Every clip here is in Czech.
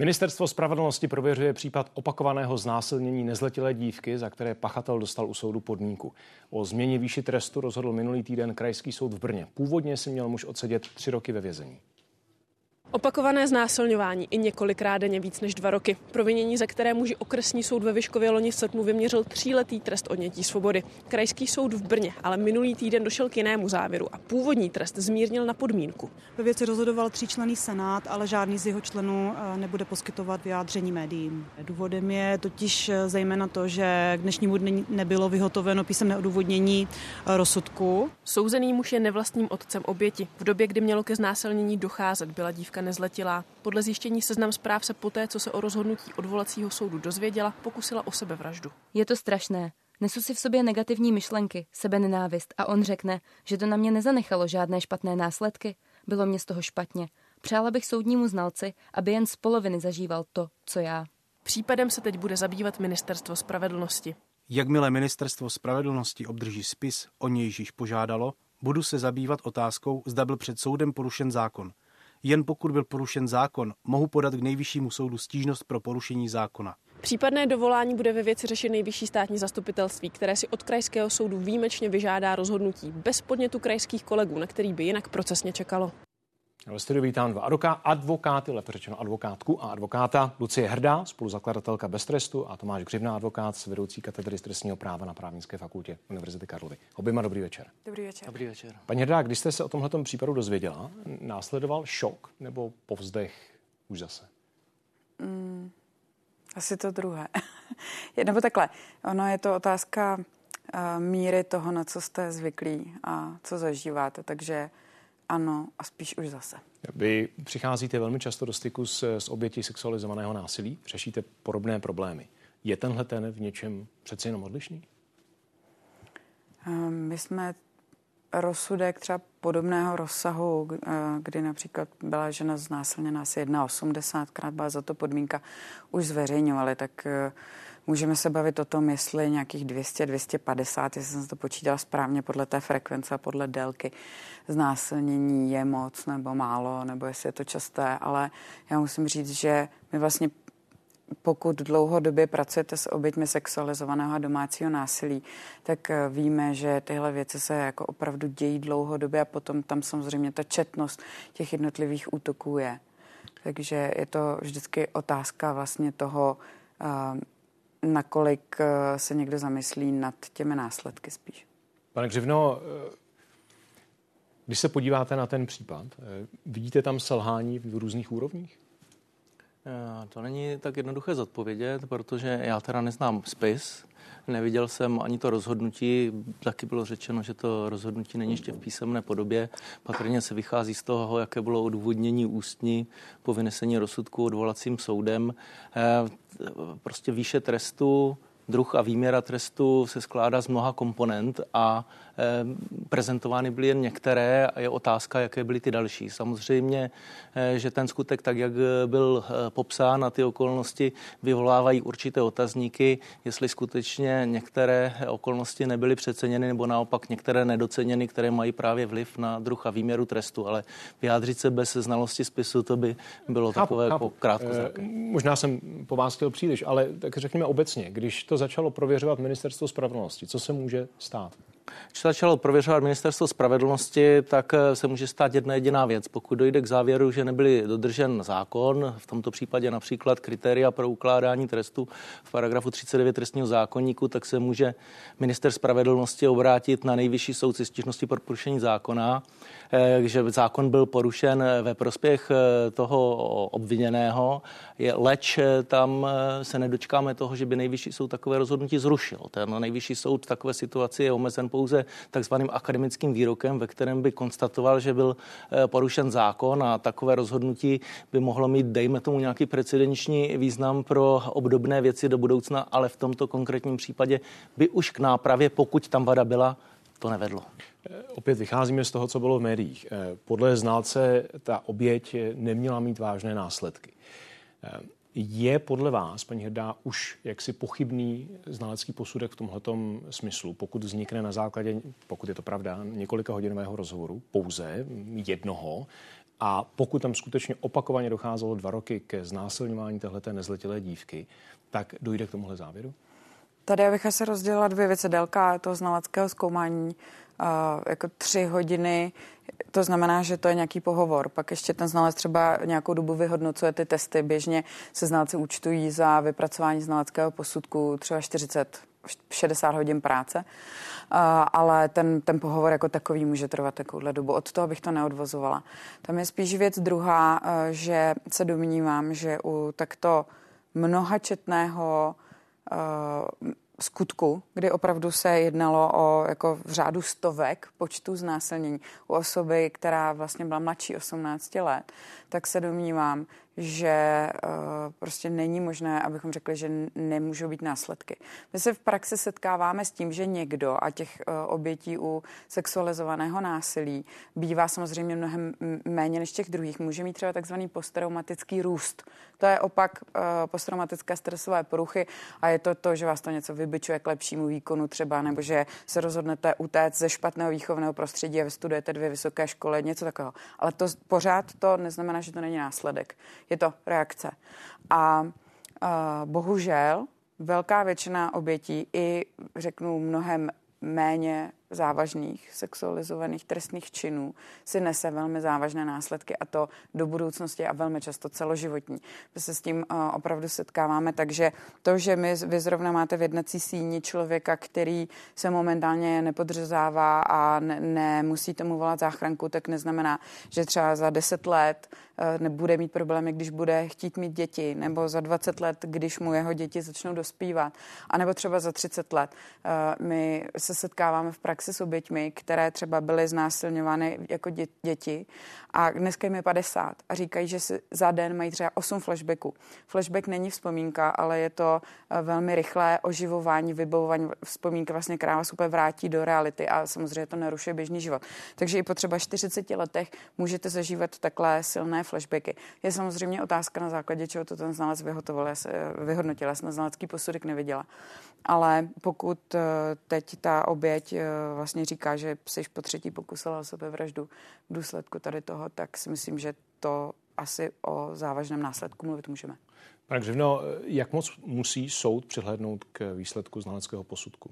Ministerstvo spravedlnosti prověřuje případ opakovaného znásilnění nezletilé dívky, za které pachatel dostal u soudu podmínku. O změně výši trestu rozhodl minulý týden Krajský soud v Brně. Původně si měl muž odsedět tři roky ve vězení. Opakované znásilňování i několikrát denně víc než dva roky. Provinění, za které muži okresní soud ve Vyškově loni v srpnu vyměřil tříletý trest odnětí svobody. Krajský soud v Brně ale minulý týden došel k jinému závěru a původní trest zmírnil na podmínku. Ve věci rozhodoval tříčlený senát, ale žádný z jeho členů eh, nebude poskytovat vyjádření médiím. Důvodem je totiž eh, zejména to, že k dnešnímu dni nebylo vyhotoveno písemné odůvodnění eh, rozsudku. Souzený muž je nevlastním otcem oběti. V době, kdy mělo ke znásilnění docházet, byla dívka dívka nezletilá. Podle zjištění seznam zpráv se poté, co se o rozhodnutí odvolacího soudu dozvěděla, pokusila o sebevraždu. Je to strašné. Nesu si v sobě negativní myšlenky, sebe nenávist a on řekne, že to na mě nezanechalo žádné špatné následky. Bylo mě z toho špatně. Přála bych soudnímu znalci, aby jen z poloviny zažíval to, co já. Případem se teď bude zabývat Ministerstvo spravedlnosti. Jakmile Ministerstvo spravedlnosti obdrží spis, o nějž již požádalo, budu se zabývat otázkou, zda byl před soudem porušen zákon. Jen pokud byl porušen zákon, mohu podat k nejvyššímu soudu stížnost pro porušení zákona. Případné dovolání bude ve věci řešit nejvyšší státní zastupitelství, které si od krajského soudu výjimečně vyžádá rozhodnutí bez podnětu krajských kolegů, na který by jinak procesně čekalo. Ve studiu vítám dva advoká, advokáty, lépe řečeno advokátku a advokáta. Lucie Hrdá, spoluzakladatelka Bez trestu a Tomáš Gřivná, advokát z vedoucí katedry trestního práva na právnické fakultě Univerzity Karlovy. Oběma dobrý večer. Dobrý večer. Dobrý večer. Paní Hrdá, když jste se o tomhle případu dozvěděla, následoval šok nebo povzdech už zase? Mm, asi to druhé. nebo takhle, ono je to otázka uh, míry toho, na co jste zvyklí a co zažíváte, takže ano, a spíš už zase. Vy přicházíte velmi často do styku s, s obětí sexualizovaného násilí, řešíte podobné problémy. Je tenhle ten v něčem přeci jenom odlišný? Ehm, my jsme rozsudek třeba podobného rozsahu, eh, kdy například byla žena znásilněna asi 1,80krát, byla za to podmínka, už zveřejňovali, tak eh, Můžeme se bavit o tom, jestli nějakých 200, 250, jestli jsem to počítala správně podle té frekvence a podle délky znásilnění je moc nebo málo, nebo jestli je to časté, ale já musím říct, že my vlastně pokud dlouhodobě pracujete s oběťmi sexualizovaného a domácího násilí, tak eh, víme, že tyhle věci se jako opravdu dějí dlouhodobě a potom tam samozřejmě ta četnost těch jednotlivých útoků je. Takže je to vždycky otázka vlastně toho, eh, nakolik eh, se někdo zamyslí nad těmi následky spíš. Pane Křivno, když se podíváte na ten případ, vidíte tam selhání v různých úrovních? To není tak jednoduché zodpovědět, protože já teda neznám spis, Neviděl jsem ani to rozhodnutí, taky bylo řečeno, že to rozhodnutí není ještě v písemné podobě. Patrně se vychází z toho, jaké bylo odůvodnění ústní po vynesení rozsudku odvolacím soudem. Eh, prostě výše trestu, druh a výměra trestu se skládá z mnoha komponent a Eh, prezentovány byly jen některé a je otázka, jaké byly ty další. Samozřejmě, eh, že ten skutek, tak jak byl eh, popsán a ty okolnosti vyvolávají určité otazníky, jestli skutečně některé okolnosti nebyly přeceněny nebo naopak některé nedoceněny, které mají právě vliv na druh a výměru trestu, ale vyjádřit se bez znalosti spisu, to by bylo chápu, takové chápu. krátko. Možná jsem po vás chtěl příliš, ale tak řekněme obecně, když to začalo prověřovat ministerstvo spravedlnosti, co se může stát? Když začalo prověřovat ministerstvo spravedlnosti, tak eh, se může stát jedna jediná věc. Pokud dojde k závěru, že nebyly dodržen zákon, v tomto případě například kritéria pro ukládání trestu v paragrafu 39 trestního zákonníku, tak se může minister spravedlnosti obrátit na nejvyšší soud se stížností pro porušení zákona, eh, že zákon byl porušen ve prospěch eh, toho obviněného, leč tam se nedočkáme toho, že by nejvyšší soud takové rozhodnutí zrušil. Ten nejvyšší soud v takové situaci je omezen pouze takzvaným akademickým výrokem, ve kterém by konstatoval, že byl eh, porušen zákon a takové rozhodnutí by mohlo mít, dejme tomu, nějaký precedenční význam pro obdobné věci do budoucna, ale v tomto konkrétním případě by už k nápravě, pokud tam vada byla, to nevedlo. Eh, opět vycházíme z toho, co bylo v médiích. Eh, podle znalce ta oběť neměla mít vážné následky. Je podle vás, paní Hrdá, už jaksi pochybný znalecký posudek v tomto smyslu, pokud vznikne na základě, pokud je to pravda, několika hodinového rozhovoru, pouze jednoho, A pokud tam skutečně opakovaně docházelo dva roky ke znásilňování téhleté nezletilé dívky, tak dojde k tomuhle závěru? Tady bych asi rozdělila dvě věci. Délka toho znaleckého zkoumání, jako tři hodiny, to znamená, že to je nějaký pohovor. Pak ještě ten znalec třeba nějakou dobu vyhodnocuje ty testy. Běžně se znalci účtují za vypracování znaleckého posudku třeba 40 60 hodin práce, ale ten, ten pohovor jako takový může trvat takovouhle dobu. Od toho bych to neodvozovala. Tam je spíš věc druhá, uh, že se domnívám, že u takto mnohačetného uh, skutku, kdy opravdu se jednalo o jako v řádu stovek počtu znásilnění u osoby, která vlastně byla mladší 18 let, tak se domnívám, že uh, prostě není možné, abychom řekli, že nemůžou být následky. My se v praxi setkáváme s tím, že někdo a těch uh, obětí u sexualizovaného násilí bývá samozřejmě mnohem méně než těch druhých. Může mít třeba takzvaný posttraumatický růst. To je opak uh, posttraumatické stresové poruchy a je to to, že vás to něco vybičuje k lepšímu výkonu třeba, nebo že se rozhodnete utéct ze špatného výchovného prostředí a vystudujete dvě vysoké školy, něco takového. Ale to pořád to neznamená, že to není následek je to reakce. A uh, bohužel velká většina obětí i řeknu mnohem méně závažných sexualizovaných trestných činů si nese velmi závažné následky a to do budoucnosti a velmi často celoživotní. My se s tím uh, opravdu setkáváme, takže to, že my, vy zrovna máte v jednací síni člověka, který se momentálně nepodřezává a ne, tomu volat záchranku, tak neznamená, že třeba za deset let uh, nebude mít problémy, když bude chtít mít děti, nebo za 20 let, když mu jeho děti začnou dospívat, anebo třeba za 30 let. Uh, my se setkáváme v praxi praxi s oběťmi, které třeba byly znásilňovány jako děti a dneska jim je 50 a říkají, že si za den mají třeba 8 flashbacků. Flashback není vzpomínka, ale je to eh, velmi rychlé oživování, vybavování vzpomínky, vlastně, která vás úplně vrátí do reality a samozřejmě to narušuje běžný život. Takže i po třeba 40 letech můžete zažívat takhle silné flashbacky. Je samozřejmě otázka na základě čeho to ten znalec vyhotovil, já se, eh, vyhodnotil, já jsem znalecký posudek neviděla. Ale pokud eh, teď ta oběť vlastně říká, že jsi po třetí pokusila o sebevraždu v důsledku tady toho, tak si myslím, že to asi o závažném následku mluvit můžeme. Pane Gřivno, jak moc musí soud přihlédnout k výsledku znaleckého posudku?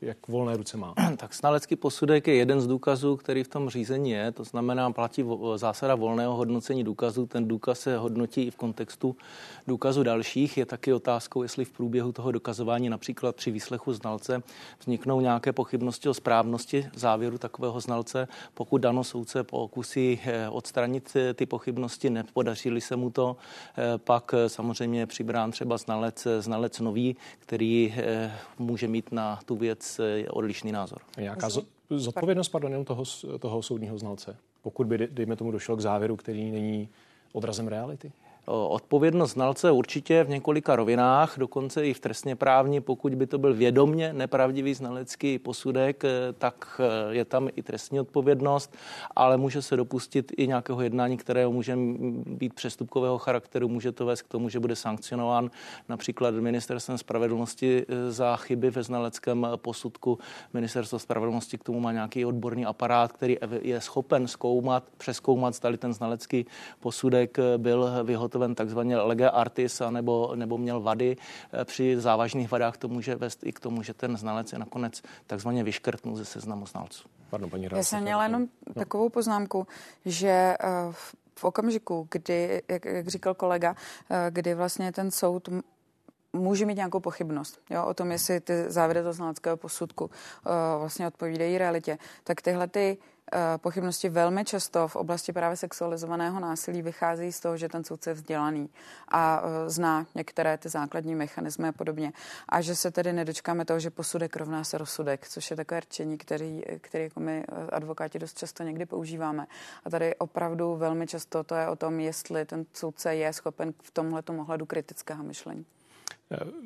Jak volné ruce má? Tak znalecký posudek je jeden z důkazů, který v tom řízení je. To znamená, platí zásada volného hodnocení důkazů. Ten důkaz se hodnotí i v kontextu důkazu dalších. Je taky otázkou, jestli v průběhu toho dokazování, například při výslechu znalce, vzniknou nějaké pochybnosti o správnosti závěru takového znalce. Pokud dano soudce pokusí eh, odstranit eh, ty pochybnosti, nepodařili se mu to, eh, pak samozřejmě přibrán třeba znalec, znalec nový, který může mít na tu věc je odlišný názor. Jaká zodpovědnost, pardon, jenom toho, toho soudního znalce? Pokud by, dejme tomu, došlo k závěru, který není odrazem reality? Odpovědnost znalce určitě v několika rovinách, dokonce i v trestně právní, pokud by to byl vědomně nepravdivý znalecký posudek, eh, tak eh, je tam i trestní odpovědnost, ale může se dopustit i nějakého jednání, které může být přestupkového charakteru, může to vést k tomu, že bude sankcionován například ministerstvem spravedlnosti eh, za chyby ve znaleckém posudku. Ministerstvo spravedlnosti k tomu má nějaký odborný aparát, který je schopen zkoumat, přeskoumat, zda ten znalecký posudek byl vyhotoven vyhotoven takzvaně lega artis nebo, nebo měl vady. Eh, při závažných vadách to může vést i k tomu, že ten znalec je nakonec takzvaně vyškrtnul ze seznamu znalců. Pardon, paní Já jsem měla jenom no. takovou poznámku, že eh, v okamžiku, kdy, jak, jak říkal kolega, eh, kdy vlastně ten soud může mít nějakou pochybnost jo, o tom, jestli ty závěry toho znaleckého posudku uh, vlastně odpovídají realitě, tak tyhle ty Eh, pochybnosti velmi často v oblasti právě sexualizovaného násilí vycházejí z toho, že ten soudce je vzdělaný a eh, zná některé ty základní mechanismy a podobně. A že se tedy nedočkáme toho, že posudek rovná se rozsudek, což je takové rčení, který, který jako my advokáti dost často někdy používáme. A tady opravdu velmi často to je o tom, jestli ten soudce je schopen v tomhle ohledu kritického myšlení.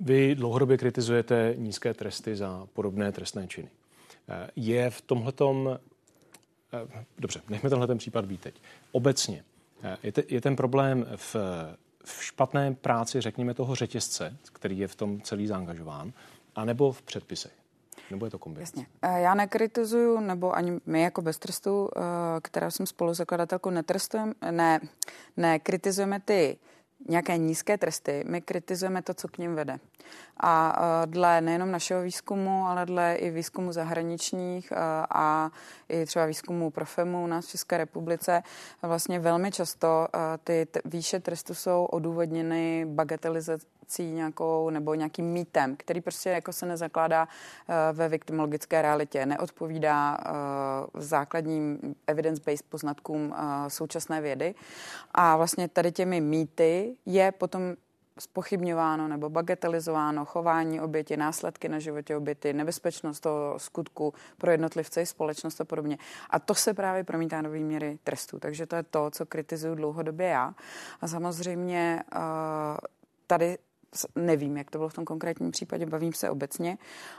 Vy dlouhodobě kritizujete nízké tresty za podobné trestné činy. Je v tomhletom Eh, dobře, nechme tenhle ten případ být teď. Obecně eh, je, te, je ten problém v, v špatné práci, řekněme, toho řetězce, který je v tom celý zaangažován, anebo v předpisech? Nebo je to kombinace? Jasně. Já nekritizuju, nebo ani my jako bez trestu, která jsem spoluzakladatelkou, netrestujeme, ne, nekritizujeme ty nějaké nízké tresty, my kritizujeme to, co k ním vede. A dle nejenom našeho výzkumu, ale dle i výzkumu zahraničních a i třeba výzkumu Profemu u nás v České republice, vlastně velmi často ty výše trestu jsou odůvodněny bagatelizací nějakou nebo nějakým mýtem, který prostě jako se nezakládá ve viktimologické realitě, neodpovídá základním evidence-based poznatkům současné vědy. A vlastně tady těmi mýty je potom spochybňováno nebo bagatelizováno chování oběti, následky na životě oběti, nebezpečnost toho skutku pro jednotlivce i společnost a podobně. A to se právě promítá do výměry trestů. Takže to je to, co kritizuju dlouhodobě já. A samozřejmě tady nevím, jak to bylo v tom konkrétním případě, bavím se obecně.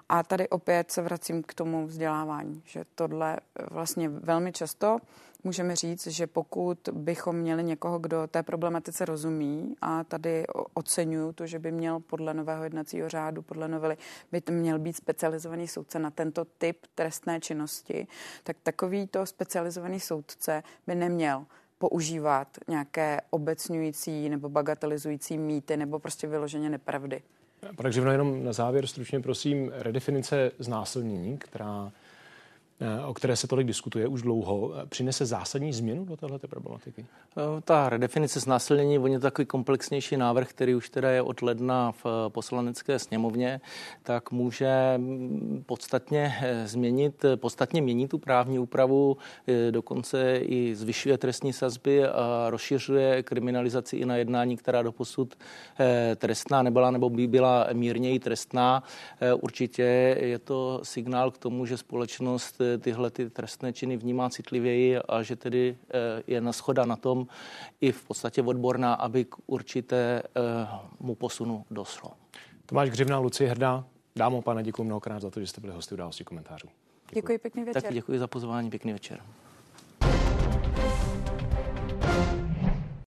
A tady opět se vracím k tomu vzdělávání, že tohle vlastně velmi často můžeme říct, že pokud bychom měli někoho, kdo té problematice rozumí a tady oceňuju to, že by měl podle nového jednacího řádu, podle novely, by to měl být specializovaný soudce na tento typ trestné činnosti, tak takovýto specializovaný soudce by neměl používat nějaké obecňující nebo bagatelizující mýty nebo prostě vyloženě nepravdy. Pane Živno, jenom na závěr stručně prosím, redefinice znásilnění, která o které se tolik diskutuje už dlouho, eh, přinese zásadní změnu do této problematiky? Eh, ta redefinice znásilnění, on je takový komplexnější návrh, který už teda je od ledna v poslanecké sněmovně, tak může mm, podstatně změnit, podstatně měnit tu právní úpravu, dokonce i zvyšuje trestní sazby a rozšiřuje kriminalizaci i na jednání, která doposud trestná nebyla nebo by byla mírněji trestná. Určitě je to signál k tomu, že společnost tyhle ty trestné činy vnímá citlivěji a že tedy eh, je na schoda na tom i v podstatě odborná, aby k určité eh, mu posunu doslo. Tomáš Gřivna, Lucie Hrdá, dámo, pane, děkuji mnohokrát za to, že jste byli hosty události komentářů. Děkuji, děkuji pěkný večer. Tak děkuji za pozvání, pěkný večer.